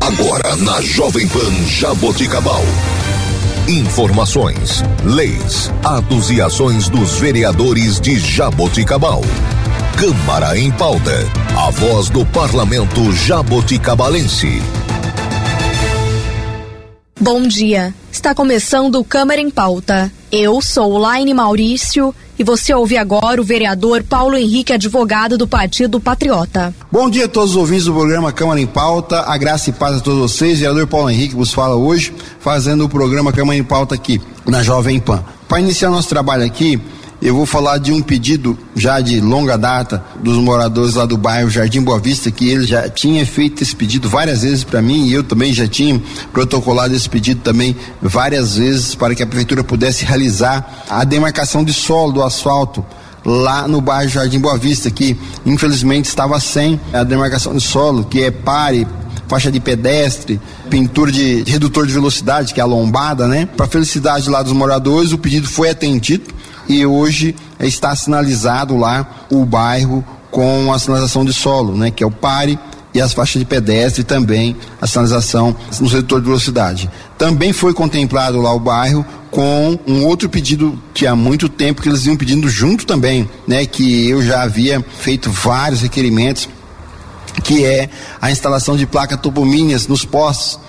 Agora na Jovem Pan Jaboticabal. Informações, leis, atos e ações dos vereadores de Jaboticabal. Câmara em pauta. A voz do parlamento jaboticabalense. Bom dia. Está começando Câmara em Pauta. Eu sou Laine Maurício e você ouve agora o vereador Paulo Henrique, advogado do Partido Patriota. Bom dia a todos os ouvintes do programa Câmara em Pauta. A graça e paz a todos vocês. Vereador Paulo Henrique vos fala hoje, fazendo o programa Câmara em Pauta aqui na Jovem Pan. Para iniciar nosso trabalho aqui, eu vou falar de um pedido já de longa data dos moradores lá do bairro Jardim Boa Vista, que ele já tinha feito esse pedido várias vezes para mim e eu também já tinha protocolado esse pedido também várias vezes para que a prefeitura pudesse realizar a demarcação de solo do asfalto lá no bairro Jardim Boa Vista, que infelizmente estava sem a demarcação de solo, que é pare, faixa de pedestre, pintura de redutor de velocidade, que é a lombada, né? Para felicidade lá dos moradores, o pedido foi atendido e hoje está sinalizado lá o bairro com a sinalização de solo, né, que é o pare e as faixas de pedestre também a sinalização no setor de velocidade. Também foi contemplado lá o bairro com um outro pedido que há muito tempo que eles iam pedindo junto também, né, que eu já havia feito vários requerimentos, que é a instalação de placas topomíneas nos postos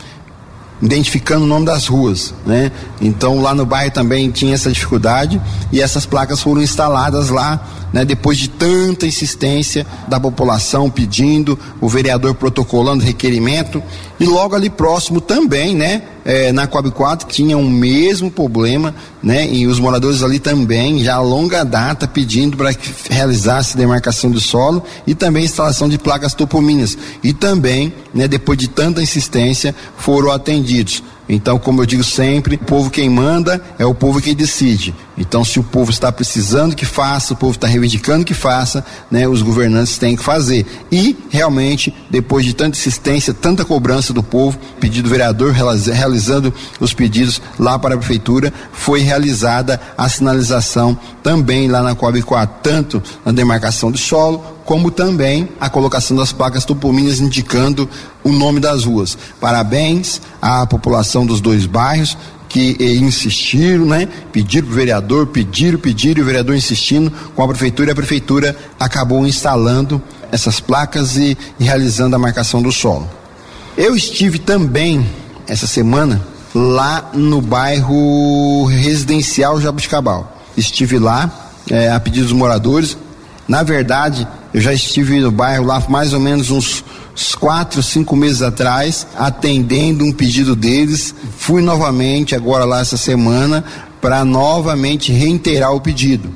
identificando o nome das ruas, né? Então lá no bairro também tinha essa dificuldade e essas placas foram instaladas lá, né? Depois de tanta insistência da população pedindo, o vereador protocolando requerimento e logo ali próximo também, né? É, na Coab 4 tinha o mesmo problema, né? E os moradores ali também, já a longa data, pedindo para que realizasse demarcação do solo e também instalação de placas topomíneas. E também, né, depois de tanta insistência, foram atendidos. Então, como eu digo sempre, o povo quem manda é o povo quem decide. Então, se o povo está precisando que faça, o povo está reivindicando que faça, né, os governantes têm que fazer. E, realmente, depois de tanta insistência, tanta cobrança do povo, pedido do vereador realizando os pedidos lá para a prefeitura, foi realizada a sinalização também lá na Coab 4, tanto na demarcação do solo, como também a colocação das placas topomíneas indicando o nome das ruas. Parabéns à população dos dois bairros que eh, insistiram, né? Pediram para o vereador, pediram, pediram, e o vereador insistindo com a prefeitura, e a prefeitura acabou instalando essas placas e, e realizando a marcação do solo. Eu estive também essa semana lá no bairro residencial Jabuticabal. Estive lá é, a pedido dos moradores. Na verdade, eu já estive no bairro lá mais ou menos uns quatro, cinco meses atrás, atendendo um pedido deles. Fui novamente agora lá essa semana para novamente reiterar o pedido.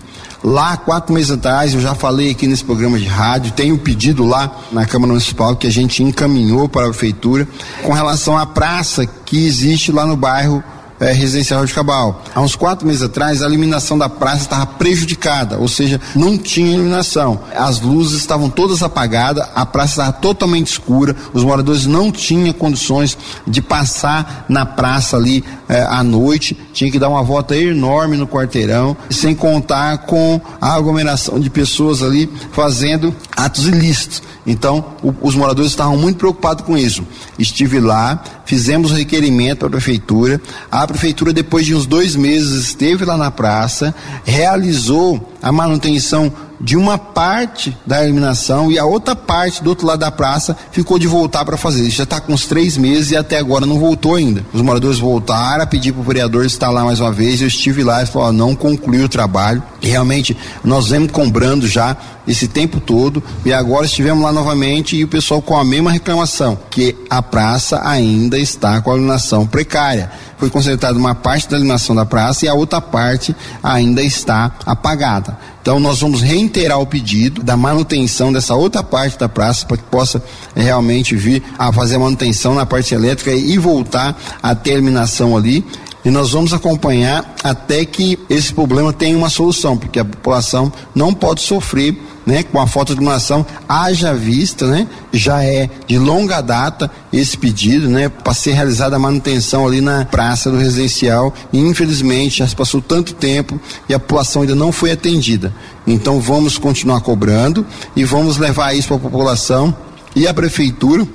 Lá, quatro meses atrás, eu já falei aqui nesse programa de rádio, tem um pedido lá na Câmara Municipal que a gente encaminhou para a Prefeitura com relação à praça que existe lá no bairro é, residencial de Cabal. Há uns quatro meses atrás, a iluminação da praça estava prejudicada, ou seja, não tinha iluminação. As luzes estavam todas apagadas, a praça estava totalmente escura, os moradores não tinham condições de passar na praça ali é, à noite, tinha que dar uma volta enorme no quarteirão, sem contar com a aglomeração de pessoas ali fazendo atos ilícitos. Então, o, os moradores estavam muito preocupados com isso. Estive lá, fizemos o requerimento a prefeitura. A prefeitura, depois de uns dois meses, esteve lá na praça, realizou a manutenção de uma parte da eliminação e a outra parte do outro lado da praça ficou de voltar para fazer. Já está com uns três meses e até agora não voltou ainda. Os moradores voltaram a pedir para o vereador estar lá mais uma vez. Eu estive lá e falou: não concluiu o trabalho. E realmente nós vemos cobrando já esse tempo todo e agora estivemos lá novamente e o pessoal com a mesma reclamação que a praça ainda está com a iluminação precária. Foi consertada uma parte da iluminação da praça e a outra parte ainda está apagada. Então nós vamos reiterar o pedido da manutenção dessa outra parte da praça para que possa realmente vir a fazer manutenção na parte elétrica e voltar a ter eliminação ali e nós vamos acompanhar até que esse problema tenha uma solução, porque a população não pode sofrer né, com a falta de iluminação, haja vista, né, já é de longa data esse pedido, né, para ser realizada a manutenção ali na praça do residencial. E infelizmente já se passou tanto tempo e a população ainda não foi atendida. Então vamos continuar cobrando e vamos levar isso para a população. E a prefeitura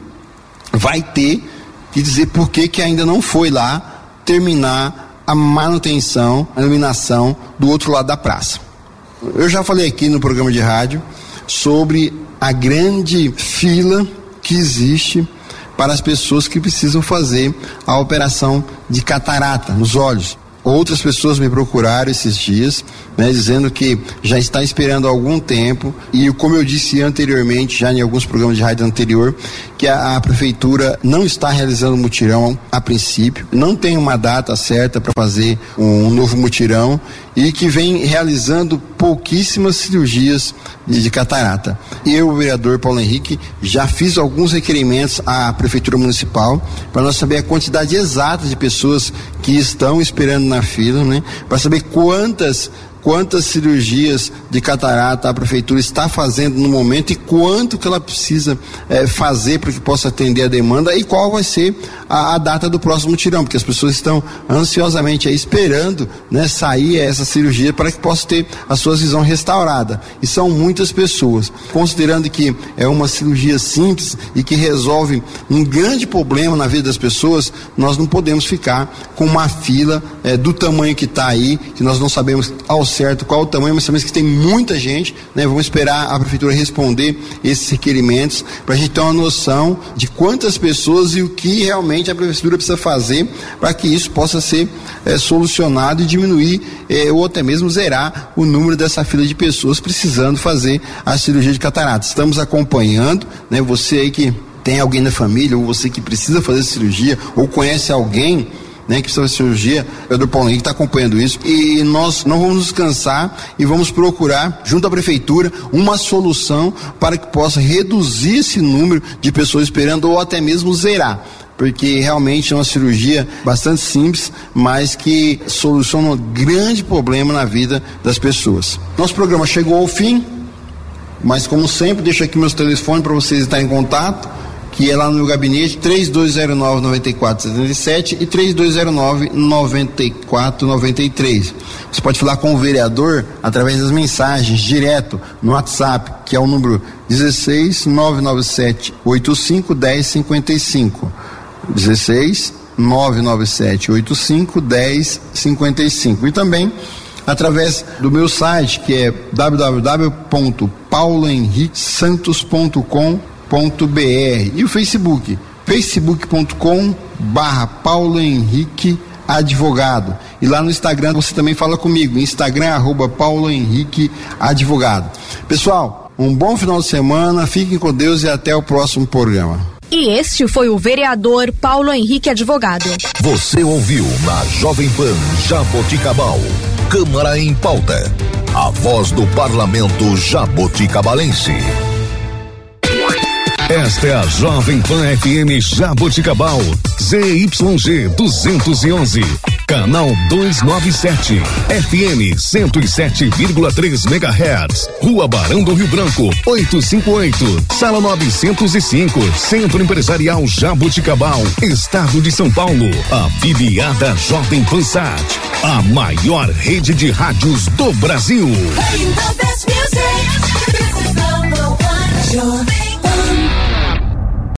vai ter e dizer por que, que ainda não foi lá terminar a manutenção, a iluminação do outro lado da praça. Eu já falei aqui no programa de rádio sobre a grande fila que existe para as pessoas que precisam fazer a operação de catarata nos olhos. Outras pessoas me procuraram esses dias, né, dizendo que já está esperando há algum tempo. E, como eu disse anteriormente, já em alguns programas de rádio anterior, que a, a prefeitura não está realizando mutirão a princípio, não tem uma data certa para fazer um, um novo mutirão. E que vem realizando pouquíssimas cirurgias de, de, catarata. Eu, o vereador Paulo Henrique, já fiz alguns requerimentos à Prefeitura Municipal para nós saber a quantidade exata de pessoas que estão esperando na fila, né? Para saber quantas quantas cirurgias de catarata a prefeitura está fazendo no momento e quanto que ela precisa é, fazer para que possa atender a demanda e qual vai ser a, a, data do próximo tirão, porque as pessoas estão ansiosamente aí esperando né, sair essa cirurgia para que possa ter a sua visão restaurada. E são muitas pessoas. Considerando que é uma cirurgia simples e que resolve um grande problema na vida das pessoas, nós não podemos ficar com uma fila é, do tamanho que está aí, que nós não sabemos ao certo qual o tamanho, mas sabemos que tem muita gente, né? Vamos esperar a prefeitura responder esses requerimentos para a gente ter uma noção de quantas pessoas e o que realmente a prefeitura precisa fazer para que isso possa ser é, solucionado e diminuir é, ou até mesmo zerar o número dessa fila de pessoas precisando fazer a cirurgia de catarata. Estamos acompanhando, né? Você aí que tem alguém na família ou você que precisa fazer cirurgia ou conhece alguém né, que precisa de cirurgia, o Pedro Paulo Henrique está acompanhando isso. E nós não vamos nos cansar e vamos procurar, junto à prefeitura, uma solução para que possa reduzir esse número de pessoas esperando ou até mesmo zerar. Porque realmente é uma cirurgia bastante simples, mas que soluciona um grande problema na vida das pessoas. Nosso programa chegou ao fim, mas como sempre, deixo aqui meus telefones para vocês estarem em contato que é lá no meu gabinete 3209 9477 e 3209 9493. Você pode falar com o vereador através das mensagens direto no WhatsApp, que é o número 16 997 85 1055. 16 997 85 1055. E também através do meu site, que é www.paulohenriquesantos.com br e o Facebook, facebook.com barra Paulo Henrique Advogado. E lá no Instagram você também fala comigo, Instagram arroba Paulo Henrique Advogado. Pessoal, um bom final de semana, fiquem com Deus e até o próximo programa. E este foi o vereador Paulo Henrique Advogado. Você ouviu na Jovem Pan Jaboticabal, Câmara em Pauta, a voz do parlamento jaboticabalense. Esta é a Jovem Pan FM Jaboticabal, ZYG 211, canal 297, FM 107,3 MHz, Rua Barão do Rio Branco, 858, Sala 905, Centro Empresarial Jaboticabal, Estado de São Paulo, afiliada Jovem Pan Sat, a maior rede de rádios do Brasil. Jovem